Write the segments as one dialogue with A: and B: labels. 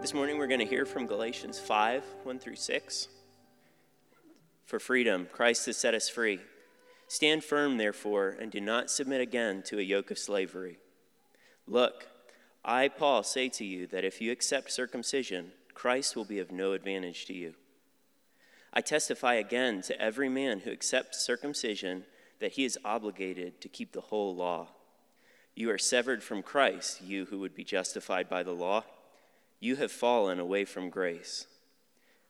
A: This morning we're going to hear from Galatians 5 1 through 6. For freedom, Christ has set us free. Stand firm, therefore, and do not submit again to a yoke of slavery. Look, I, Paul, say to you that if you accept circumcision, Christ will be of no advantage to you. I testify again to every man who accepts circumcision that he is obligated to keep the whole law. You are severed from Christ, you who would be justified by the law. You have fallen away from grace.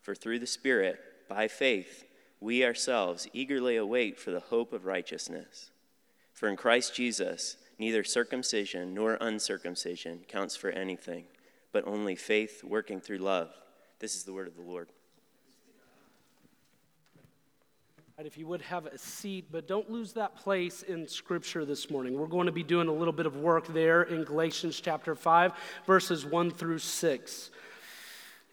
A: For through the Spirit, by faith, we ourselves eagerly await for the hope of righteousness. For in Christ Jesus, neither circumcision nor uncircumcision counts for anything, but only faith working through love. This is the word of the Lord.
B: If you would have a seat, but don't lose that place in Scripture this morning. We're going to be doing a little bit of work there in Galatians chapter 5, verses 1 through 6.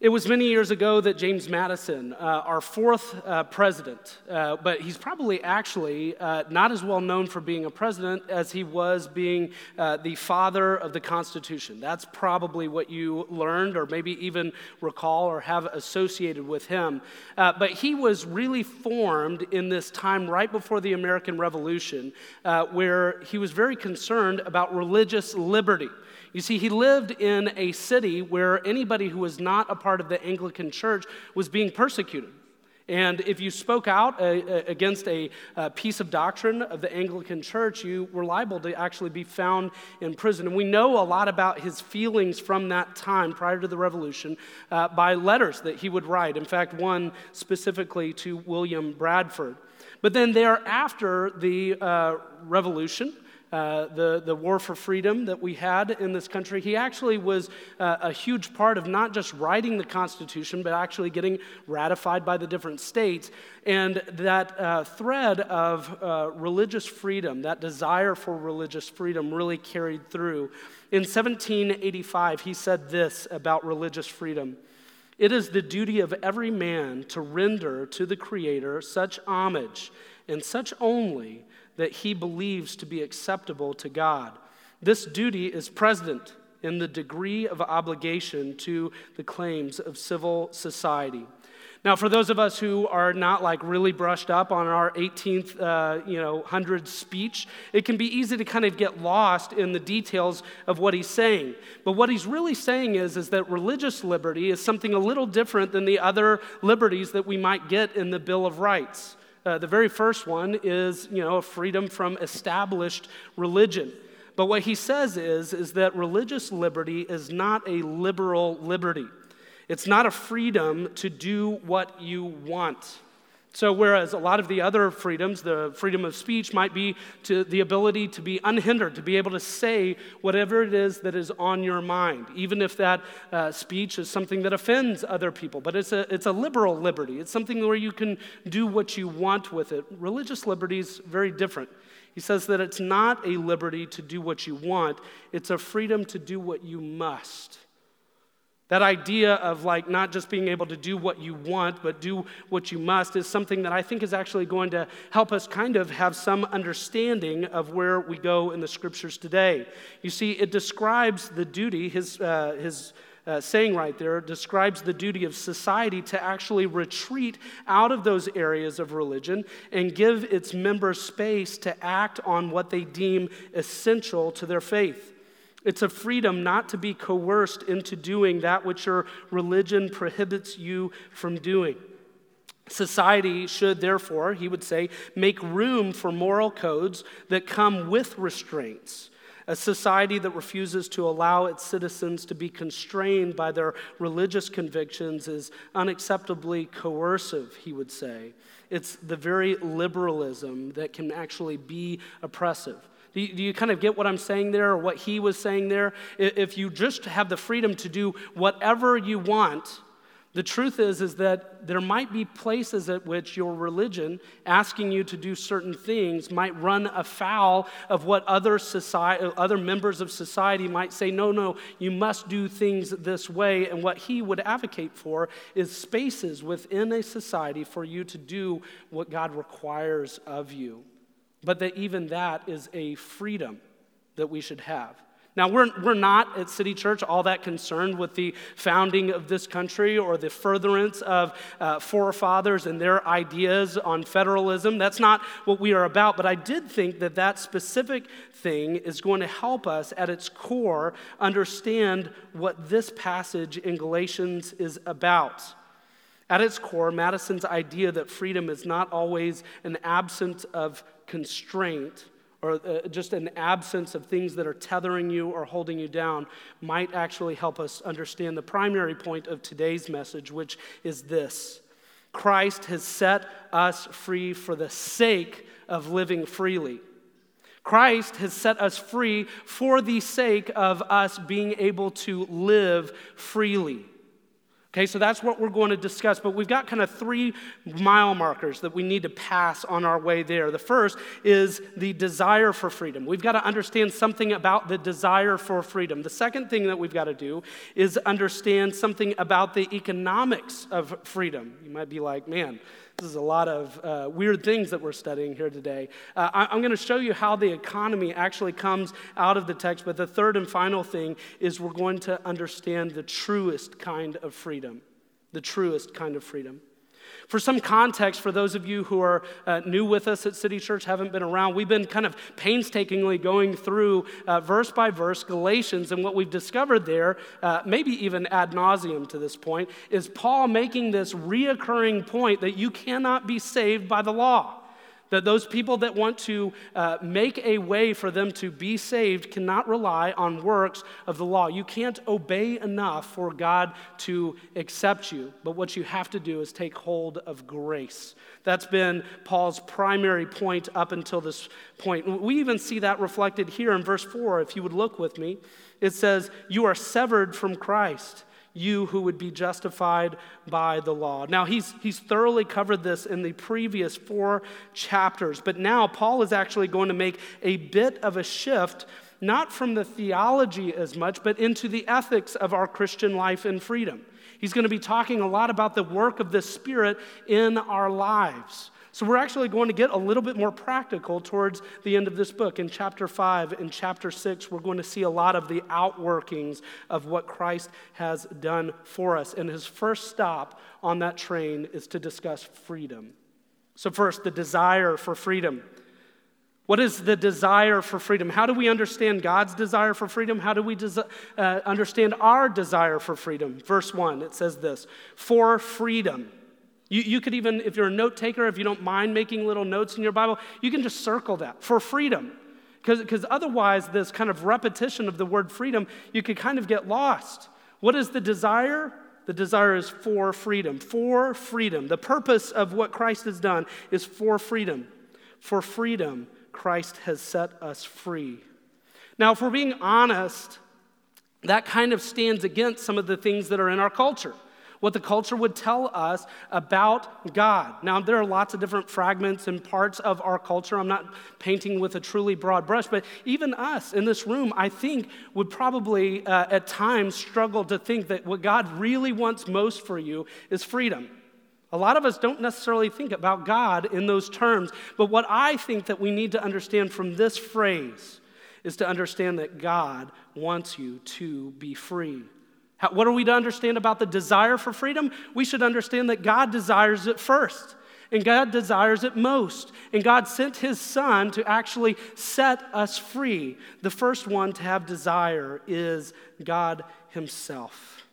B: It was many years ago that James Madison, uh, our fourth uh, president, uh, but he's probably actually uh, not as well known for being a president as he was being uh, the father of the Constitution. That's probably what you learned, or maybe even recall or have associated with him. Uh, but he was really formed in this time right before the American Revolution, where he was very concerned about religious liberty. You see, he lived in a city where anybody who was not a part of the Anglican church was being persecuted. And if you spoke out uh, uh against a, a, piece of doctrine of the Anglican church, you were liable to actually be found in prison. And we know a lot about his feelings from that time prior to the revolution uh, by letters that he would write. In fact, one specifically to William Bradford. But then, thereafter the uh, revolution, uh, the, the war for freedom that we had in this country, he actually was uh, a huge part of not just writing the Constitution, but actually getting ratified by the different states. And that uh, thread of uh, religious freedom, that desire for religious freedom, really carried through. In 1785, he said this about religious freedom. It is the duty of every man to render to the Creator such homage and such only that he believes to be acceptable to God. This duty is present in the degree of obligation to the claims of civil society. Now, for those of us who are not like really brushed up on our 18th, uh, you know, hundred speech, it can be easy to kind of get lost in the details of what he's saying. But what he's really saying is, is that religious liberty is something a little different than the other liberties that we might get in the Bill of Rights. Uh, the very first one is, you know, a freedom from established religion. But what he says is, is that religious liberty is not a liberal liberty. It's not a freedom to do what you want. So, whereas a lot of the other freedoms, the freedom of speech, might be to the ability to be unhindered, to be able to say whatever it is that is on your mind, even if that uh, speech is something that offends other people. But it's a, it's a liberal liberty, it's something where you can do what you want with it. Religious liberty is very different. He says that it's not a liberty to do what you want, it's a freedom to do what you must. That idea of like not just being able to do what you want, but do what you must is something that I think is actually going to help us kind of have some understanding of where we go in the scriptures today. You see, it describes the duty, his, uh, his uh, saying right there, describes the duty of society to actually retreat out of those areas of religion and give its members space to act on what they deem essential to their faith. It's a freedom not to be coerced into doing that which your religion prohibits you from doing. Society should, therefore, he would say, make room for moral codes that come with restraints. A society that refuses to allow its citizens to be constrained by their religious convictions is unacceptably coercive, he would say. It's the very liberalism that can actually be oppressive. Do you, do you, kind of get what I'm saying there or what he was saying there? If you just have the freedom to do whatever you want, the truth is is that there might be places at which your religion asking you to do certain things might run afoul of what other society other members of society might say no no you must do things this way and what he would advocate for is spaces within a society for you to do what God requires of you but that even that is a freedom that we should have. Now, we're, we're not at City Church all that concerned with the founding of this country or the furtherance of uh, forefathers and their ideas on federalism. That's not what we are about. But I did think that that specific thing is going to help us at its core understand what this passage in Galatians is about. At its core, Madison's idea that freedom is not always an absence of constraint or uh, just an absence of things that are tethering you or holding you down might actually help us understand the primary point of today's message, which is this Christ has set us free for the sake of living freely. Christ has set us free for the sake of us being able to live freely. Okay, so that's what we're going to discuss, but we've got kind of three mile markers that we need to pass on our way there. The first is the desire for freedom. We've got to understand something about the desire for freedom. The second thing that we've got to do is understand something about the economics of freedom. You might be like, man, this is a lot of uh, weird things that we're studying here today. Uh, I, am going to show you how the economy actually comes out of the text, but the third and final thing is we're going to understand the truest kind of freedom. The truest kind of freedom. For some context, for those of you who are uh, new with us at City Church, haven't been around, we've been kind of painstakingly going through uh, verse by verse Galatians, and what we've discovered there, uh, maybe even ad nauseum to this point, is Paul making this reoccurring point that you cannot be saved by the law. That those people that want to uh, make a way for them to be saved cannot rely on works of the law. You can't obey enough for God to accept you. But what you have to do is take hold of grace. That's been Paul's primary point up until this point. We even see that reflected here in verse 4. If you would look with me, it says, You are severed from Christ you who would be justified by the law. Now, he's, he's thoroughly covered this in the previous four chapters, but now Paul is actually going to make a bit of a shift, not from the theology as much, but into the ethics of our Christian life and freedom. He's going to be talking a lot about the work of the Spirit in our lives. So, we're actually going to get a little bit more practical towards the end of this book. In chapter 5 and chapter 6, we're going to see a lot of the outworkings of what Christ has done for us. And his first stop on that train is to discuss freedom. So, first, the desire for freedom. What is the desire for freedom? How do we understand God's desire for freedom? How do we desi- uh, understand our desire for freedom? Verse 1, it says this For freedom. You, you could even, if you're a note taker, if you don't mind making little notes in your Bible, you can just circle that for freedom. Because otherwise, this kind of repetition of the word freedom, you could kind of get lost. What is the desire? The desire is for freedom. For freedom. The purpose of what Christ has done is for freedom. For freedom, Christ has set us free. Now, if we're being honest, that kind of stands against some of the things that are in our culture what the culture would tell us about God. Now, there are lots of different fragments and parts of our culture. I'm not painting with a truly broad brush, but even us in this room, I think, would probably uh, at times struggle to think that what God really wants most for you is freedom. A lot of us don't necessarily think about God in those terms, but what I think that we need to understand from this phrase is to understand that God wants you to be free. How, what are we to understand about the desire for freedom? We should understand that God desires it first, and God desires it most. And God sent His Son to actually set us free. The first one to have desire is God Himself.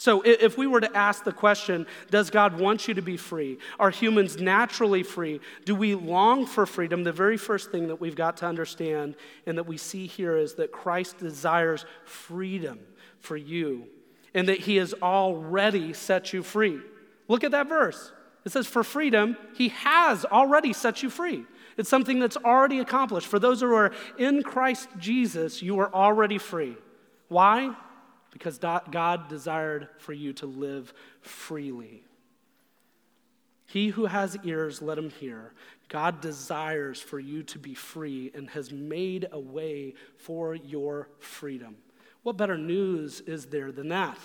B: So, if we were to ask the question, does God want you to be free? Are humans naturally free? Do we long for freedom? The very first thing that we've got to understand and that we see here is that Christ desires freedom for you and that he has already set you free. Look at that verse. It says, For freedom, he has already set you free. It's something that's already accomplished. For those who are in Christ Jesus, you are already free. Why? Because God desired for you to live freely. He who has ears, let him hear. God desires for you to be free and has made a way for your freedom. What better news is there than that?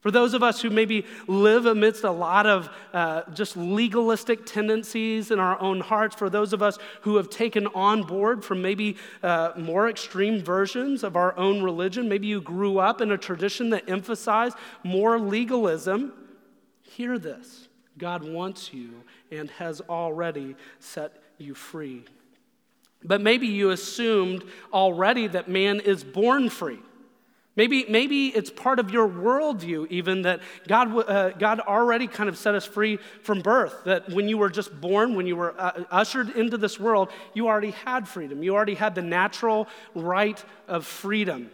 B: For those of us who maybe live amidst a lot of uh, just legalistic tendencies in our own hearts, for those of us who have taken on board from maybe uh, more extreme versions of our own religion, maybe you grew up in a tradition that emphasized more legalism, hear this God wants you and has already set you free. But maybe you assumed already that man is born free. Maybe, maybe it's part of your worldview, even that God, uh, God already kind of set us free from birth. That when you were just born, when you were uh, ushered into this world, you already had freedom. You already had the natural right of freedom.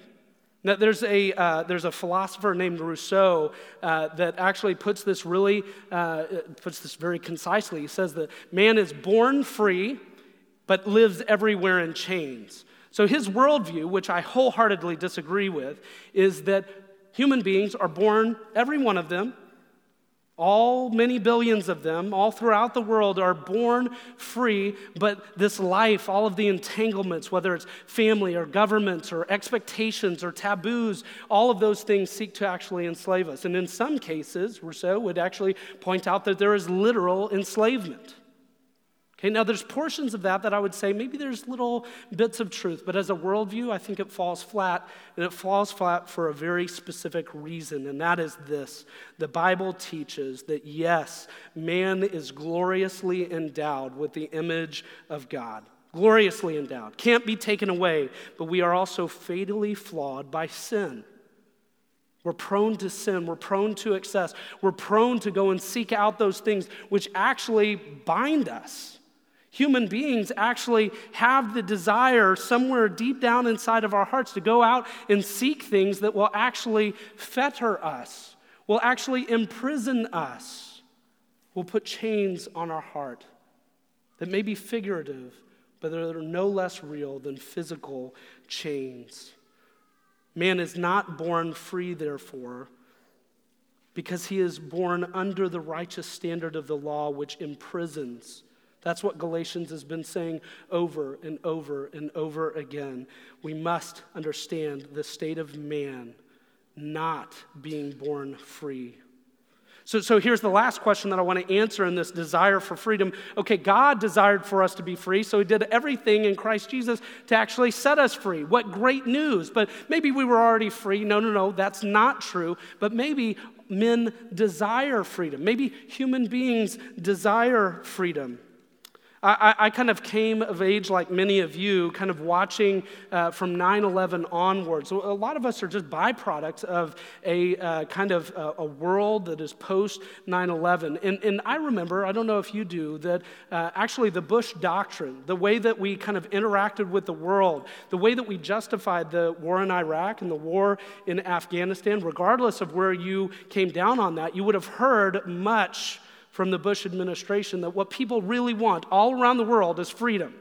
B: Now, there's, a, uh, there's a philosopher named Rousseau uh, that actually puts this really, uh, puts this very concisely. He says that man is born free, but lives everywhere in chains. So, his worldview, which I wholeheartedly disagree with, is that human beings are born, every one of them, all many billions of them, all throughout the world, are born free, but this life, all of the entanglements, whether it's family or governments or expectations or taboos, all of those things seek to actually enslave us. And in some cases, Rousseau would actually point out that there is literal enslavement. Okay, now there's portions of that that I would say maybe there's little bits of truth, but as a worldview, I think it falls flat, and it falls flat for a very specific reason, and that is this. The Bible teaches that yes, man is gloriously endowed with the image of God. Gloriously endowed, can't be taken away, but we are also fatally flawed by sin. We're prone to sin. We're prone to excess. We're prone to go and seek out those things which actually bind us Human beings actually have the desire somewhere deep down inside of our hearts to go out and seek things that will actually fetter us, will actually imprison us, will put chains on our heart that may be figurative, but that are no less real than physical chains. Man is not born free, therefore, because he is born under the righteous standard of the law, which imprisons that's what Galatians has been saying over and over and over again. We must understand the state of man not being born free. So, so here's the last question that I want to answer in this desire for freedom. Okay, God desired for us to be free, so He did everything in Christ Jesus to actually set us free. What great news! But maybe we were already free. No, no, no, that's not true. But maybe men desire freedom. Maybe human beings desire freedom. I, I, kind of came of age, like many of you, kind of watching uh, from 9 11 onwards. So a lot of us are just byproducts of a uh, kind of uh, a world that is post 9 11. And, and I remember, I don't know if you do, that uh, actually the Bush doctrine, the way that we kind of interacted with the world, the way that we justified the war in Iraq and the war in Afghanistan, regardless of where you came down on that, you would have heard much from the Bush administration that what people really want all around the world is freedom.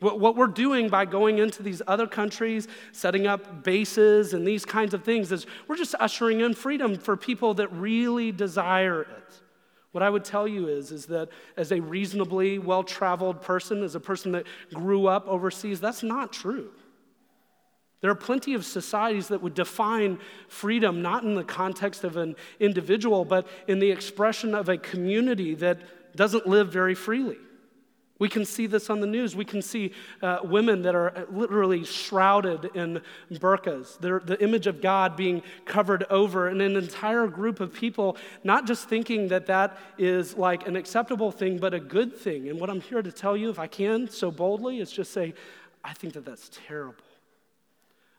B: What we're doing by going into these other countries, setting up bases and these kinds of things, is we're just ushering in freedom for people that really desire it. What I would tell you is, is that as a reasonably well traveled person, as a person that grew up overseas, that's not true. There are plenty of societies that would define freedom not in the context of an individual, but in the expression of a community that doesn't live very freely. We can see this on the news. We can see uh, women that are literally shrouded in burqas, They're, the image of God being covered over, and an entire group of people not just thinking that that is like an acceptable thing, but a good thing. And what I'm here to tell you, if I can so boldly, is just say, I think that that's terrible.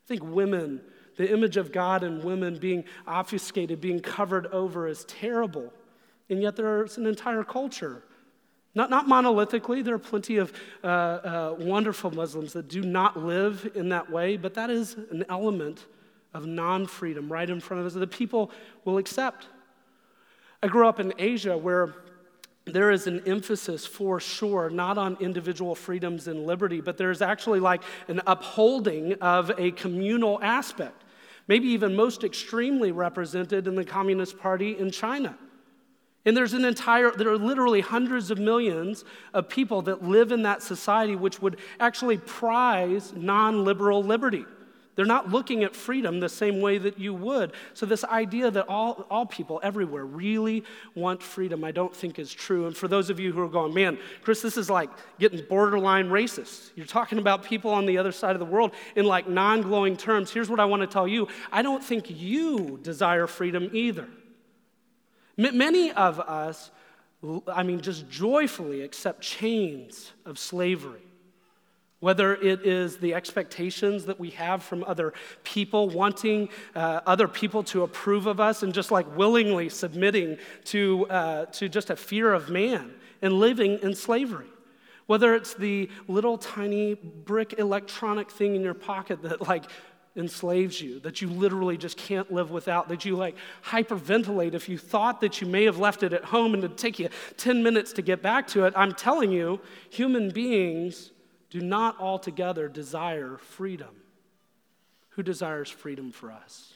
B: Think women, the image of God in women being obfuscated, being covered over is terrible. And yet there's an entire culture. Not, not monolithically, there are plenty of uh, uh, wonderful Muslims that do not live in that way, but that is an element of non freedom right in front of us that people will accept. I grew up in Asia where there is an emphasis for sure, not on individual freedoms and liberty, but there's actually like an upholding of a communal aspect, maybe even most extremely represented in the Communist Party in China. And there's an entire, there are literally hundreds of millions of people that live in that society which would actually prize non liberal liberty. They're not looking at freedom the same way that you would. So, this idea that all, all people everywhere really want freedom, I don't think is true. And for those of you who are going, man, Chris, this is like getting borderline racist. You're talking about people on the other side of the world in like non glowing terms. Here's what I want to tell you I don't think you desire freedom either. Many of us, I mean, just joyfully accept chains of slavery. Whether it is the expectations that we have from other people, wanting uh, other people to approve of us, and just like willingly submitting to, uh, to just a fear of man and living in slavery. Whether it's the little tiny brick electronic thing in your pocket that like enslaves you, that you literally just can't live without, that you like hyperventilate if you thought that you may have left it at home and it'd take you 10 minutes to get back to it. I'm telling you, human beings do not altogether desire freedom. Who desires freedom for us?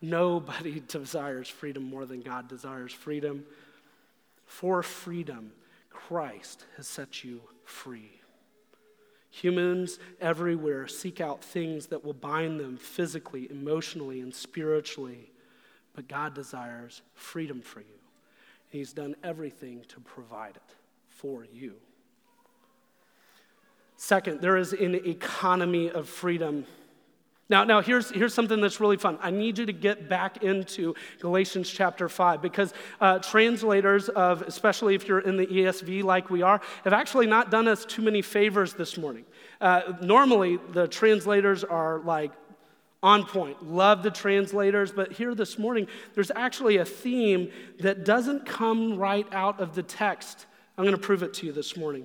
B: Nobody desires freedom more than God desires freedom. For freedom, Christ has set you free. Humans everywhere seek out things that will bind them physically, emotionally, and spiritually, but God desires freedom for you. He's done everything to provide it for you. Second, there is an economy of freedom. Now, now here's, here's something that's really fun. I need you to get back into Galatians chapter 5 because uh, translators of, especially if you're in the ESV like we are, have actually not done us too many favors this morning. Uh, normally, the translators are like on point. Love the translators, but here this morning, there's actually a theme that doesn't come right out of the text. I'm going to prove it to you this morning.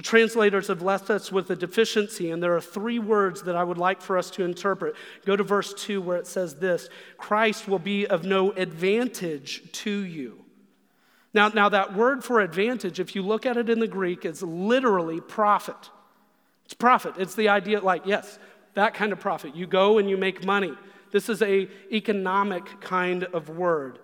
B: The translators have left us with a deficiency, and there are three words that I would like for us to interpret. Go to verse 2 where it says this Christ will be of no advantage to you. Now, now, that word for advantage, if you look at it in the Greek, is literally profit. It's profit. It's the idea, like, yes, that kind of profit. You go and you make money. This is a economic kind of word.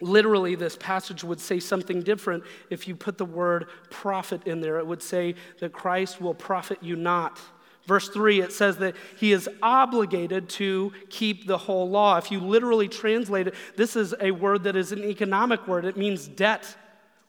B: Literally, this passage would say something different if you put the word profit in there. It would say that Christ will profit you not. Verse 3, it says that he is obligated to keep the whole law. If you literally translate it, this is a word that is an economic word, it means debt.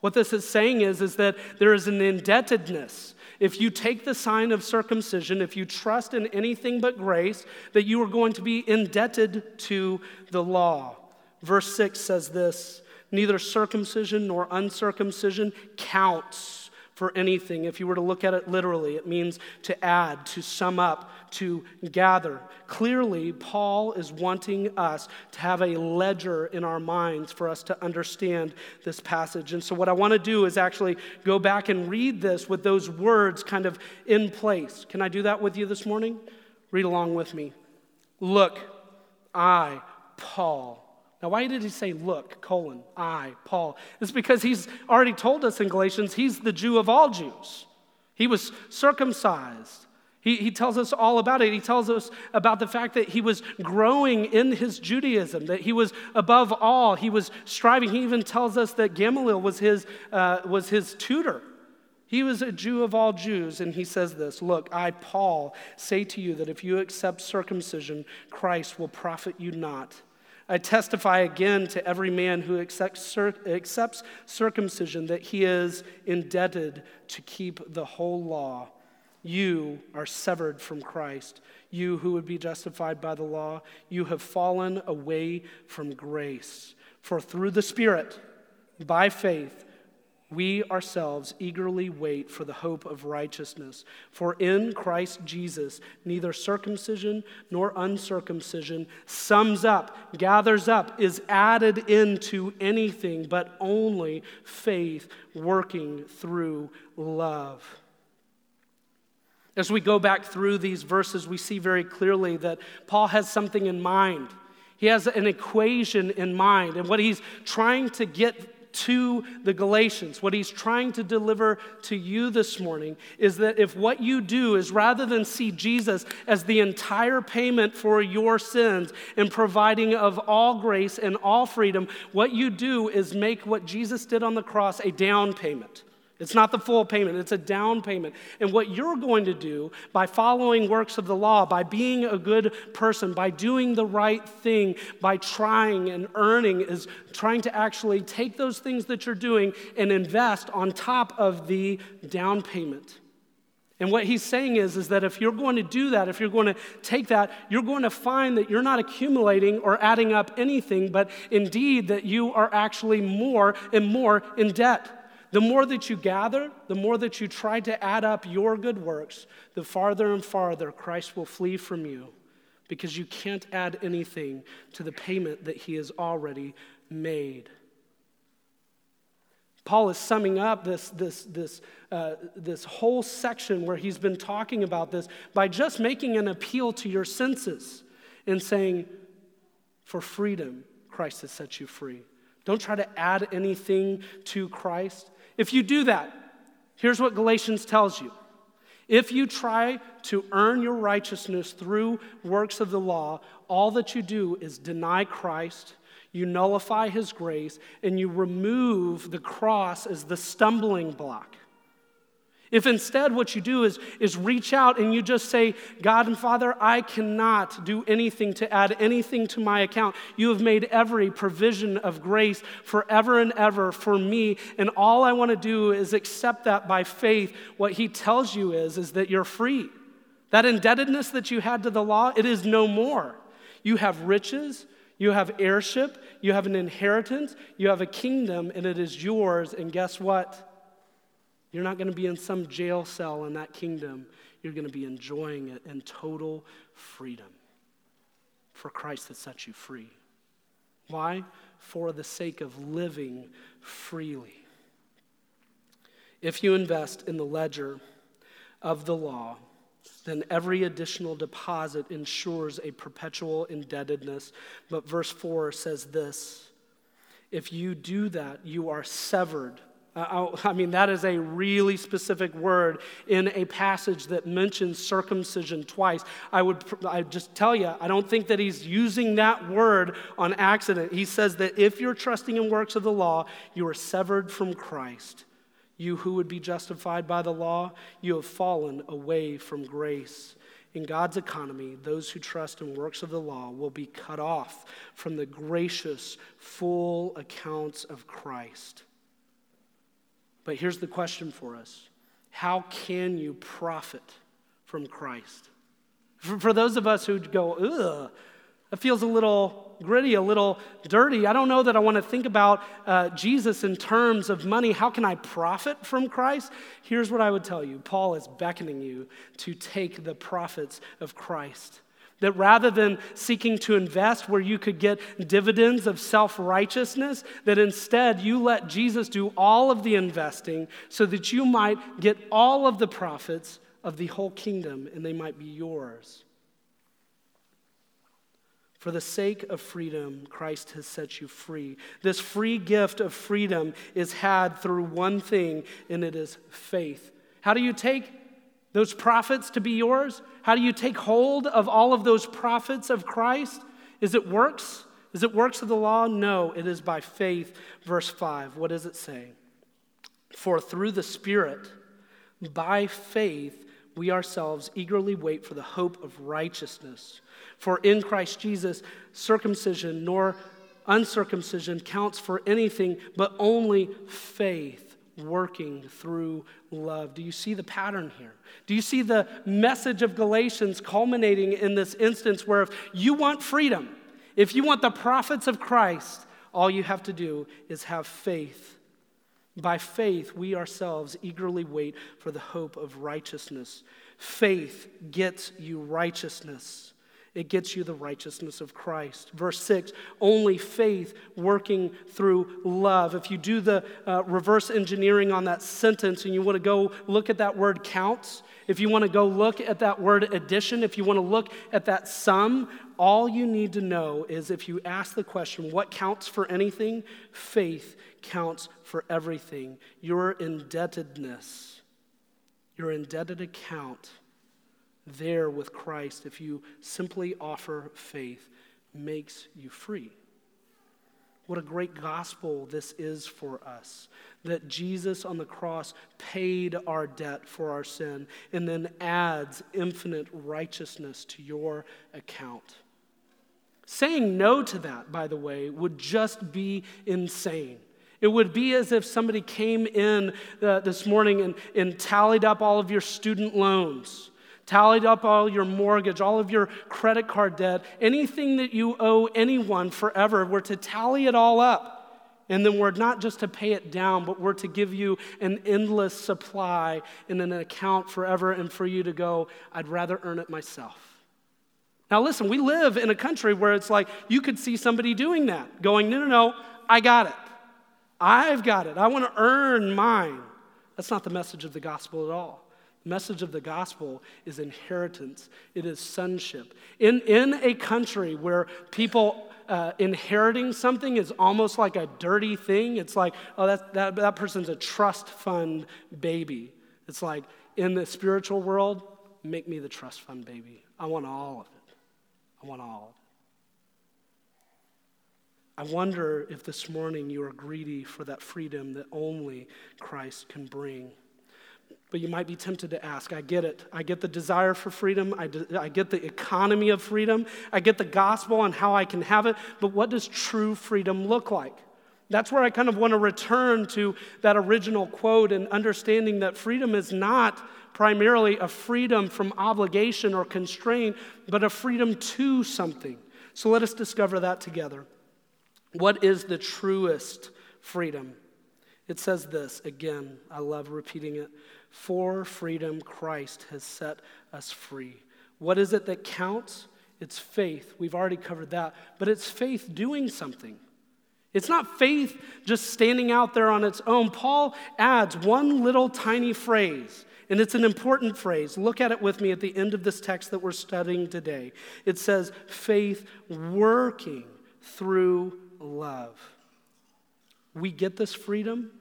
B: What this is saying is, is that there is an indebtedness. If you take the sign of circumcision, if you trust in anything but grace, that you are going to be indebted to the law. Verse 6 says this Neither circumcision nor uncircumcision counts for anything. If you were to look at it literally, it means to add, to sum up, to gather. Clearly, Paul is wanting us to have a ledger in our minds for us to understand this passage. And so, what I want to do is actually go back and read this with those words kind of in place. Can I do that with you this morning? Read along with me. Look, I, Paul, now, why did he say, look, colon, I, Paul? It's because he's already told us in Galatians he's the Jew of all Jews. He was circumcised. He, he tells us all about it. He tells us about the fact that he was growing in his Judaism, that he was above all. He was striving. He even tells us that Gamaliel was his, uh, was his tutor. He was a Jew of all Jews, and he says this Look, I, Paul, say to you that if you accept circumcision, Christ will profit you not. I testify again to every man who accepts, circumcision that he is indebted to keep the whole law. You are severed from Christ. You who would be justified by the law, you have fallen away from grace. For through the Spirit, by faith, we ourselves eagerly wait for the hope of righteousness. For in Christ Jesus, neither circumcision nor uncircumcision sums up, gathers up, is added into anything, but only faith working through love. As we go back through these verses, we see very clearly that Paul has something in mind. He has an equation in mind, and what he's trying to get to the Galatians, what he's trying to deliver to you this morning is that if what you do is rather than see Jesus as the entire payment for your sins and providing of all grace and all freedom, what you do is make what Jesus did on the cross a down payment. It's not the full payment, it's a down payment. And what you're going to do by following works of the law, by being a good person, by doing the right thing, by trying and earning, is trying to actually take those things that you're doing and invest on top of the down payment. And what he's saying is, is that if you're going to do that, if you're going to take that, you're going to find that you're not accumulating or adding up anything, but indeed that you are actually more and more in debt. The more that you gather, the more that you try to add up your good works, the farther and farther Christ will flee from you because you can't add anything to the payment that he has already made. Paul is summing up this, this, this, uh, this whole section where he's been talking about this by just making an appeal to your senses and saying, For freedom, Christ has set you free. Don't try to add anything to Christ. If you do that, here's what Galatians tells you. If you try to earn your righteousness through works of the law, all that you do is deny Christ, you nullify his grace, and you remove the cross as the stumbling block. If instead what you do is, is reach out and you just say, God and Father, I cannot do anything to add anything to my account. You have made every provision of grace forever and ever for me. And all I want to do is accept that by faith. What He tells you is, is that you're free. That indebtedness that you had to the law, it is no more. You have riches, you have heirship, you have an inheritance, you have a kingdom, and it is yours. And guess what? You're not going to be in some jail cell in that kingdom. You're going to be enjoying it in total freedom. For Christ that set you free. Why? For the sake of living freely. If you invest in the ledger of the law, then every additional deposit ensures a perpetual indebtedness. But verse 4 says this if you do that, you are severed uh, I mean, that is a really specific word in a passage that mentions circumcision twice. I would I just tell you, I don't think that he's using that word on accident. He says that if you're trusting in works of the law, you are severed from Christ. You who would be justified by the law, you have fallen away from grace. In God's economy, those who trust in works of the law will be cut off from the gracious, full accounts of Christ. But here's the question for us How can you profit from Christ? For, for those of us who go, ugh, it feels a little gritty, a little dirty. I don't know that I want to think about uh, Jesus in terms of money. How can I profit from Christ? Here's what I would tell you Paul is beckoning you to take the profits of Christ. That rather than seeking to invest where you could get dividends of self righteousness, that instead you let Jesus do all of the investing so that you might get all of the profits of the whole kingdom and they might be yours. For the sake of freedom, Christ has set you free. This free gift of freedom is had through one thing, and it is faith. How do you take those profits to be yours? How do you take hold of all of those profits of Christ? Is it works? Is it works of the law? No, it is by faith. Verse 5, what does it say? For through the Spirit, by faith, we ourselves eagerly wait for the hope of righteousness. For in Christ Jesus, circumcision nor uncircumcision counts for anything but only faith working through love. Do you see the pattern here? Do you see the message of Galatians culminating in this instance where if you want freedom, if you want the profits of Christ, all you have to do is have faith. By faith, we ourselves eagerly wait for the hope of righteousness. Faith gets you righteousness. It gets you the righteousness of Christ. Verse 6 only faith working through love. If you do the uh, reverse engineering on that sentence and you want to go look at that word counts, if you want to go look at that word addition, if you want to look at that sum, all you need to know is if you ask the question, what counts for anything? Faith counts for everything. Your indebtedness, your indebted account there with Christ, if you simply offer faith, makes you free. What a great gospel this is for us. That Jesus on the cross paid our debt for our sin and then adds infinite righteousness to your account. Saying no to that, by the way, would just be insane. It would be as if somebody came in uh, this morning and, and tallied up all of your student loans, tallied up all your mortgage, all of your credit card debt, anything that you owe anyone forever, were to tally it all up. And then we're not just to pay it down, but we're to give you an endless supply in an account forever and for you to go, I'd rather earn it myself. Now, listen, we live in a country where it's like you could see somebody doing that, going, no, no, no, I got it. I've got it. I want to earn mine. That's not the message of the gospel at all. Message of the gospel is inheritance, it is sonship. In, in a country where people uh, inheriting something is almost like a dirty thing, it's like, oh, that, that, that person's a trust fund baby. It's like, in the spiritual world, make me the trust fund baby. I want all of it. I want all. I wonder if this morning you are greedy for that freedom that only Christ can bring. But you might be tempted to ask, I get it. I get the desire for freedom. I, de- I get the economy of freedom. I get the gospel and how I can have it. But what does true freedom look like? That's where I kind of want to return to that original quote and understanding that freedom is not primarily a freedom from obligation or constraint, but a freedom to something. So let us discover that together. What is the truest freedom? It says this again, I love repeating it. For freedom, Christ has set us free. What is it that counts? It's faith. We've already covered that. But it's faith doing something. It's not faith just standing out there on its own. Paul adds one little tiny phrase and it's an important phrase. Look at it with me at the end of this text that we're studying today. It says, faith working through love. We get this freedom.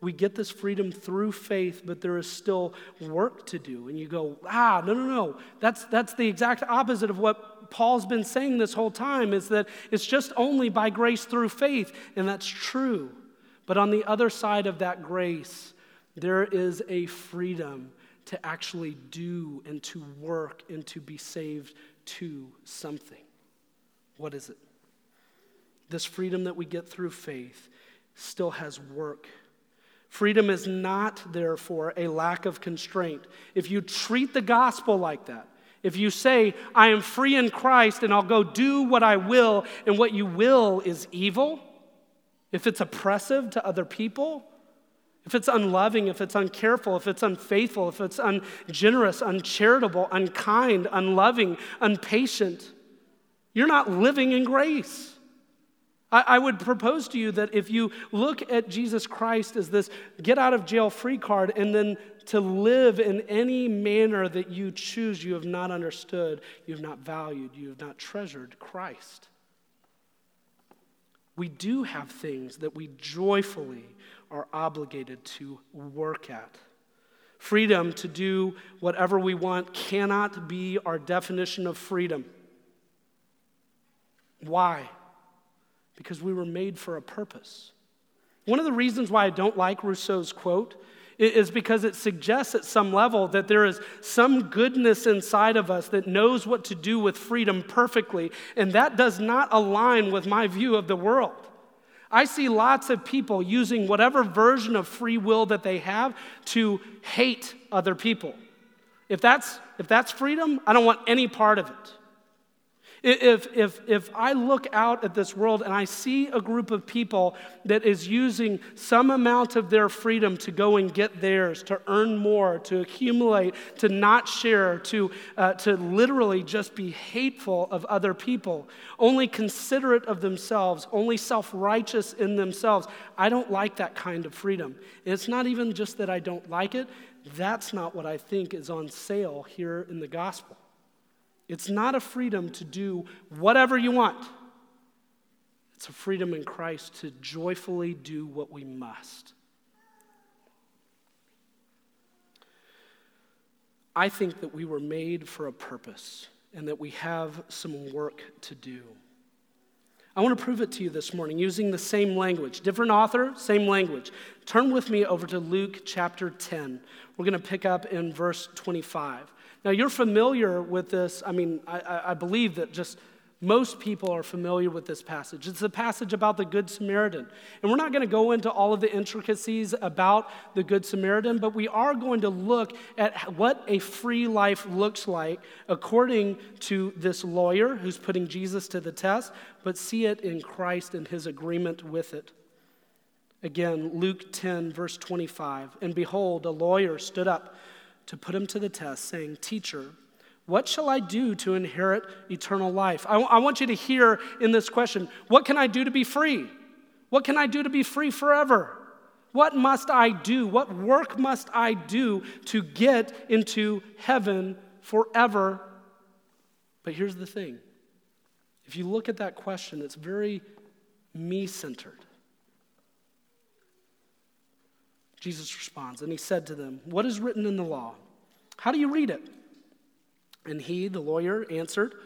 B: We get this freedom through faith, but there is still work to do. And you go, ah, no, no, no. That's, that's the exact opposite of what Paul's been saying this whole time is that it's just only by grace through faith. And that's true. But on the other side of that grace, there is a freedom to actually do and to work and to be saved to something. What is it? This freedom that we get through faith still has work. Freedom is not, therefore, a lack of constraint. If you treat the gospel like that, if you say, I am free in Christ and I'll go do what I will, and what you will is evil, if it's oppressive to other people, if it's unloving, if it's uncareful, if it's unfaithful, if it's ungenerous, uncharitable, unkind, unloving, unpatient, you're not living in grace. I, I, would propose to you that if you look at Jesus Christ as this get out of jail free card and then to live in any manner that you choose, you have not understood, you have not valued, you have not treasured Christ. We do have things that we joyfully are obligated to work at. Freedom to do whatever we want cannot be our definition of freedom. Why? Because we were made for a purpose. One of the reasons why I don't like Rousseau's quote is because it suggests at some level that there is some goodness inside of us that knows what to do with freedom perfectly, and that does not align with my view of the world. I see lots of people using whatever version of free will that they have to hate other people. If that's, if that's freedom, I don't want any part of it. If, if, if I look out at this world and I see a group of people that is using some amount of their freedom to go and get theirs, to earn more, to accumulate, to not share, to, uh, to literally just be hateful of other people, only considerate of themselves, only self righteous in themselves, I don't like that kind of freedom. It's not even just that I don't like it, that's not what I think is on sale here in the gospel. It's not a freedom to do whatever you want. It's a freedom in Christ to joyfully do what we must. I think that we were made for a purpose and that we have some work to do. I want to prove it to you this morning using the same language. Different author, same language. Turn with me over to Luke chapter 10. We're going to pick up in verse 25. Now, you're familiar with this. I mean, I, I believe that just most people are familiar with this passage. It's a passage about the Good Samaritan. And we're not going to go into all of the intricacies about the Good Samaritan, but we are going to look at what a free life looks like according to this lawyer who's putting Jesus to the test, but see it in Christ and his agreement with it. Again, Luke 10, verse 25. And behold, a lawyer stood up to put him to the test, saying, Teacher, what shall I do to inherit eternal life? I, w- I want you to hear in this question what can I do to be free? What can I do to be free forever? What must I do? What work must I do to get into heaven forever? But here's the thing if you look at that question, it's very me centered. Jesus responds, and he said to them, What is written in the law? How do you read it? And he, the lawyer, answered,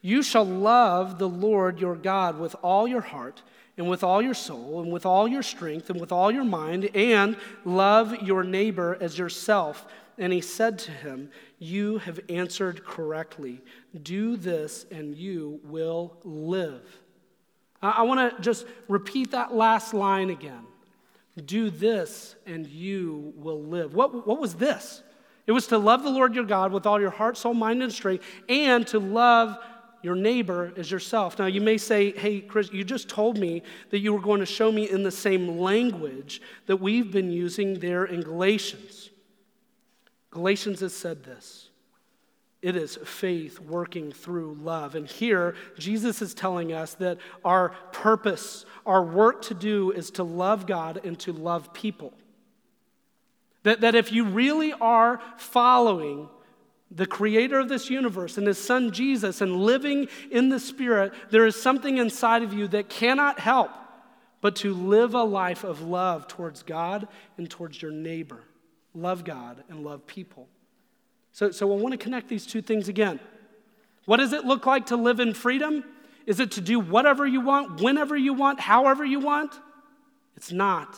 B: You shall love the Lord your God with all your heart, and with all your soul, and with all your strength, and with all your mind, and love your neighbor as yourself. And he said to him, You have answered correctly. Do this, and you will live. I want to just repeat that last line again. Do this, and you will live. What, what was this? It was to love the Lord your God with all your heart, soul, mind, and strength, and to love your neighbor as yourself. Now, you may say, hey, Chris, you just told me that you were going to show me in the same language that we've been using there in Galatians. Galatians has said this it is faith working through love. And here, Jesus is telling us that our purpose, our work to do is to love God and to love people. That, that if you really are following the creator of this universe and his son Jesus and living in the Spirit, there is something inside of you that cannot help but to live a life of love towards God and towards your neighbor. Love God and love people. So, so I want to connect these two things again. What does it look like to live in freedom? Is it to do whatever you want, whenever you want, however you want? It's not.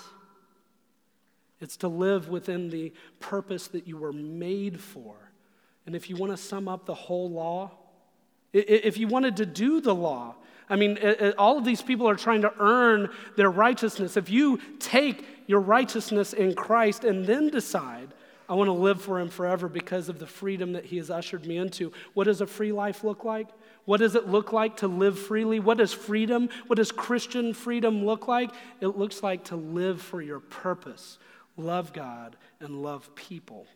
B: It's to live within the purpose that you were made for. And if you want to sum up the whole law, if you wanted to do the law, I mean, all of these people are trying to earn their righteousness. If you take your righteousness in Christ and then decide, I want to live for Him forever because of the freedom that He has ushered me into, what does a free life look like? What does it look like to live freely? What does freedom, what does Christian freedom look like? It looks like to live for your purpose, love God, and love people.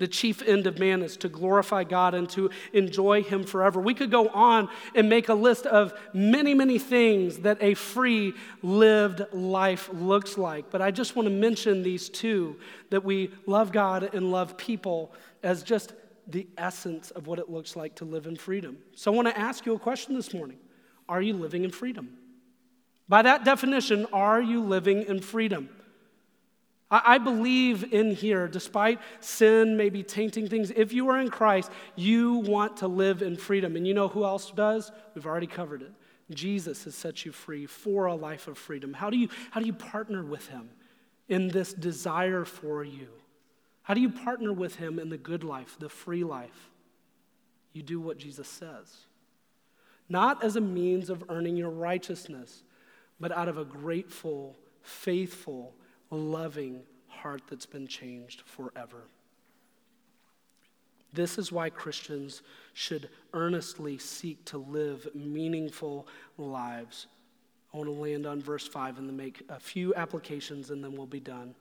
B: The chief end of man is to glorify God and to enjoy Him forever. We could go on and make a list of many, many things that a free lived life looks like. But I just want to mention these two that we love God and love people as just the essence of what it looks like to live in freedom. So I want to ask you a question this morning Are you living in freedom? By that definition, are you living in freedom? I believe in here, despite sin maybe tainting things, if you are in Christ, you want to live in freedom. And you know who else does? We've already covered it. Jesus has set you free for a life of freedom. How do you, how do you partner with him in this desire for you? How do you partner with him in the good life, the free life? You do what Jesus says. Not as a means of earning your righteousness, but out of a grateful, faithful, loving heart that's been changed forever. This is why Christians should earnestly seek to live meaningful lives. I want to land on verse 5 and then make a few applications and then we'll be done.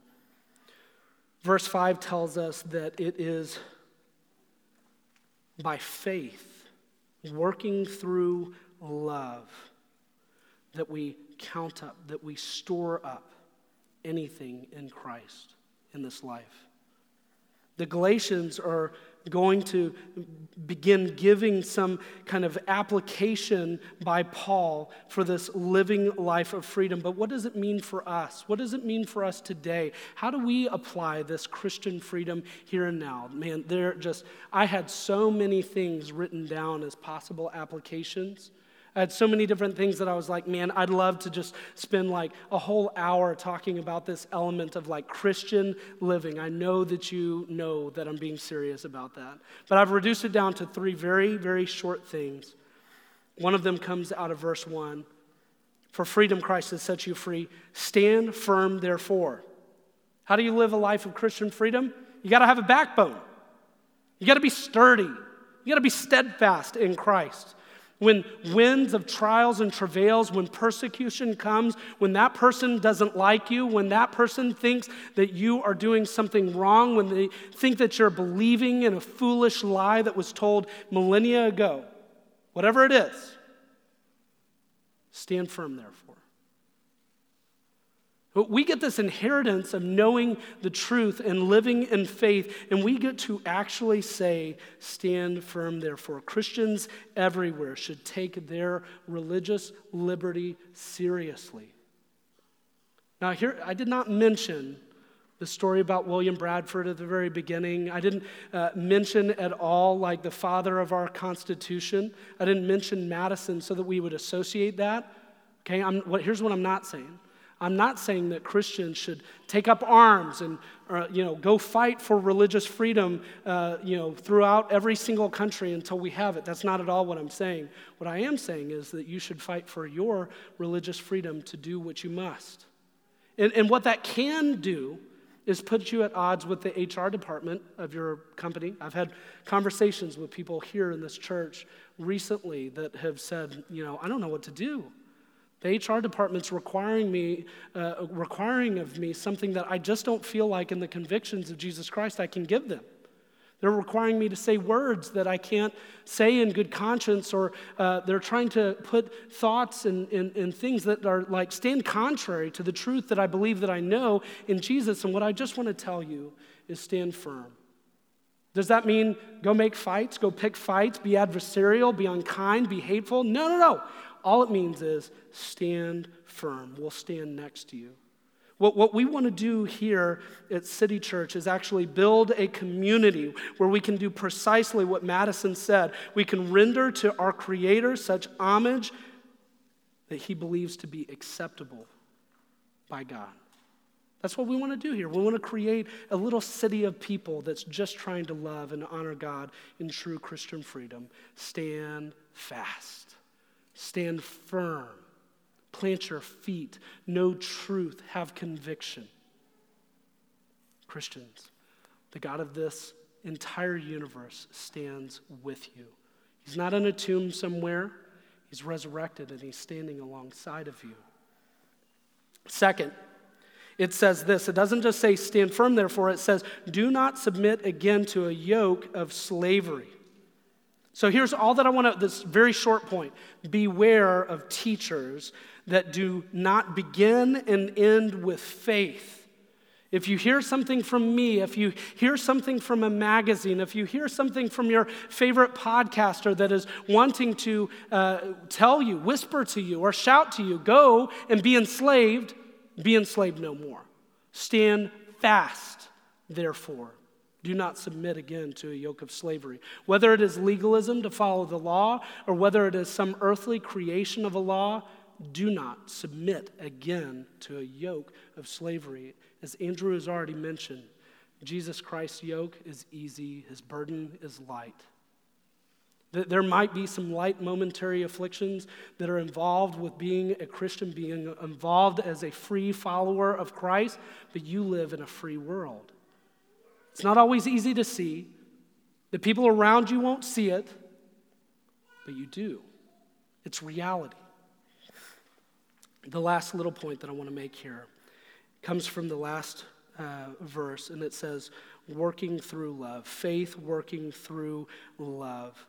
B: Verse 5 tells us that it is by faith, working through love, that we count up, that we store up anything in Christ in this life. The Galatians are going to begin giving some kind of application by Paul for this living life of freedom. But what does it mean for us? What does it mean for us today? How do we apply this Christian freedom here and now? Man, there just, I had so many things written down as possible applications. I had so many different things that I was like, man, I'd love to just spend like a whole hour talking about this element of like Christian living. I know that you know that I'm being serious about that. But I've reduced it down to three very, very short things. One of them comes out of verse one For freedom, Christ has set you free. Stand firm, therefore. How do you live a life of Christian freedom? You got to have a backbone, you got to be sturdy, you got to be steadfast in Christ. When winds of trials and travails, when persecution comes, when that person doesn't like you, when that person thinks that you are doing something wrong, when they think that you're believing in a foolish lie that was told millennia ago, whatever it is, stand firm, therefore. We get this inheritance of knowing the truth and living in faith, and we get to actually say, Stand firm, therefore. Christians everywhere should take their religious liberty seriously. Now, here, I did not mention the story about William Bradford at the very beginning. I didn't uh, mention at all, like, the father of our Constitution. I didn't mention Madison so that we would associate that. Okay, I'm, what, here's what I'm not saying. I'm not saying that Christians should take up arms and uh, you know, go fight for religious freedom uh, you know, throughout every single country until we have it. That's not at all what I'm saying. What I am saying is that you should fight for your religious freedom to do what you must. And, and what that can do is put you at odds with the HR department of your company. I've had conversations with people here in this church recently that have said, you know, I don't know what to do. The HR department's requiring me, uh, requiring of me something that I just don't feel like in the convictions of Jesus Christ I can give them. They're requiring me to say words that I can't say in good conscience, or uh, they're trying to put thoughts and, and, and things that are like stand contrary to the truth that I believe that I know in Jesus. And what I just want to tell you is stand firm. Does that mean go make fights, go pick fights, be adversarial, be unkind, be hateful? No, no, no. All it means is stand firm. We'll stand next to you. What, what we want to do here at City Church is actually build a community where we can do precisely what Madison said. We can render to our Creator such homage that He believes to be acceptable by God. That's what we want to do here. We want to create a little city of people that's just trying to love and honor God in true Christian freedom. Stand fast. Stand firm. Plant your feet. Know truth. Have conviction. Christians, the God of this entire universe stands with you. He's not in a tomb somewhere, He's resurrected and He's standing alongside of you. Second, it says this it doesn't just say stand firm, therefore, it says do not submit again to a yoke of slavery. So here's all that I want to, this very short point. Beware of teachers that do not begin and end with faith. If you hear something from me, if you hear something from a magazine, if you hear something from your favorite podcaster that is wanting to uh, tell you, whisper to you, or shout to you, go and be enslaved, be enslaved no more. Stand fast, therefore. Do not submit again to a yoke of slavery. Whether it is legalism to follow the law or whether it is some earthly creation of a law, do not submit again to a yoke of slavery. As Andrew has already mentioned, Jesus Christ's yoke is easy, his burden is light. There might be some light momentary afflictions that are involved with being a Christian, being involved as a free follower of Christ, but you live in a free world. It's not always easy to see. The people around you won't see it, but you do. It's reality. The last little point that I want to make here comes from the last uh, verse, and it says, working through love, faith working through love.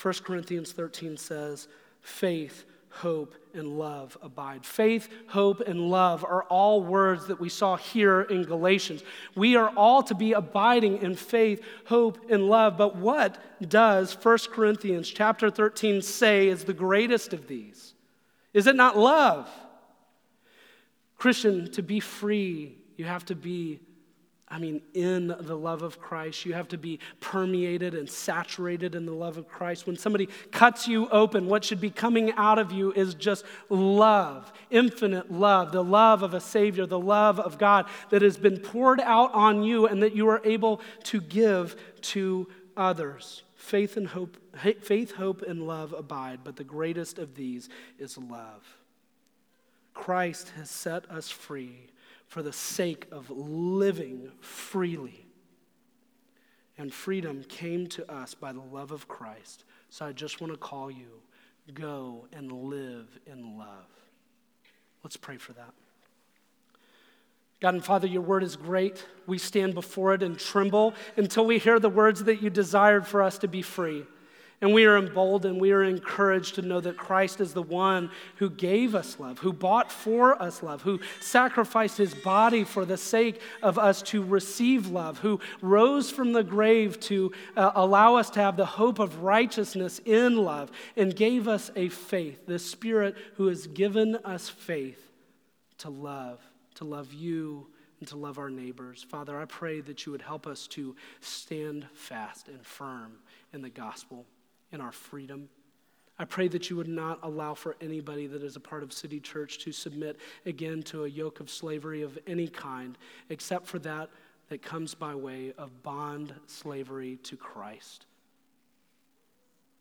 B: 1 Corinthians 13 says, faith hope, and love abide. Faith, hope, and love are all words that we saw here in Galatians. We are all to be abiding in faith, hope, and love. But what does 1 Corinthians chapter 13 say is the greatest of these? Is it not love? Christian, to be free, you have to be I mean, in the love of Christ. You have to be permeated and saturated in the love of Christ. When somebody cuts you open, what should be coming out of you is just love, infinite love, the love of a Savior, the love of God that has been poured out on you and that you are able to give to others. Faith and hope, faith, hope, and love abide, but the greatest of these is love. Christ has set us free for the sake of living freely. And freedom came to us by the love of Christ. So I just want to call you go and live in love. Let's pray for that. God and Father, your word is great. We stand before it and tremble until we hear the words that you desired for us to be free. And we are emboldened, we are encouraged to know that Christ is the one who gave us love, who bought for us love, who sacrificed his body for the sake of us to receive love, who rose from the grave to uh, allow us to have the hope of righteousness in love, and gave us a faith, the Spirit who has given us faith to love, to love you and to love our neighbors. Father, I pray that you would help us to stand fast and firm in the gospel in our freedom. I pray that you would not allow for anybody that is a part of City Church to submit again to a yoke of slavery of any kind, except for that that comes by way of bond slavery to Christ.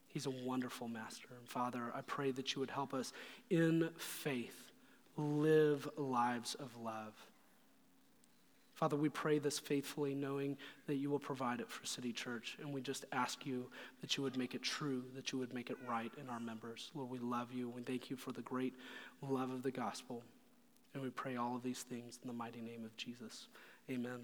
B: He's a wonderful master. And Father, I pray that you would help us in faith live lives of love. Father, we pray this faithfully, knowing that you will provide it for City Church. And we just ask you that you would make it true, that you would make it right in our members. Lord, we love you. We thank you for the great love of the gospel. And we pray all of these things in the mighty name of Jesus. Amen.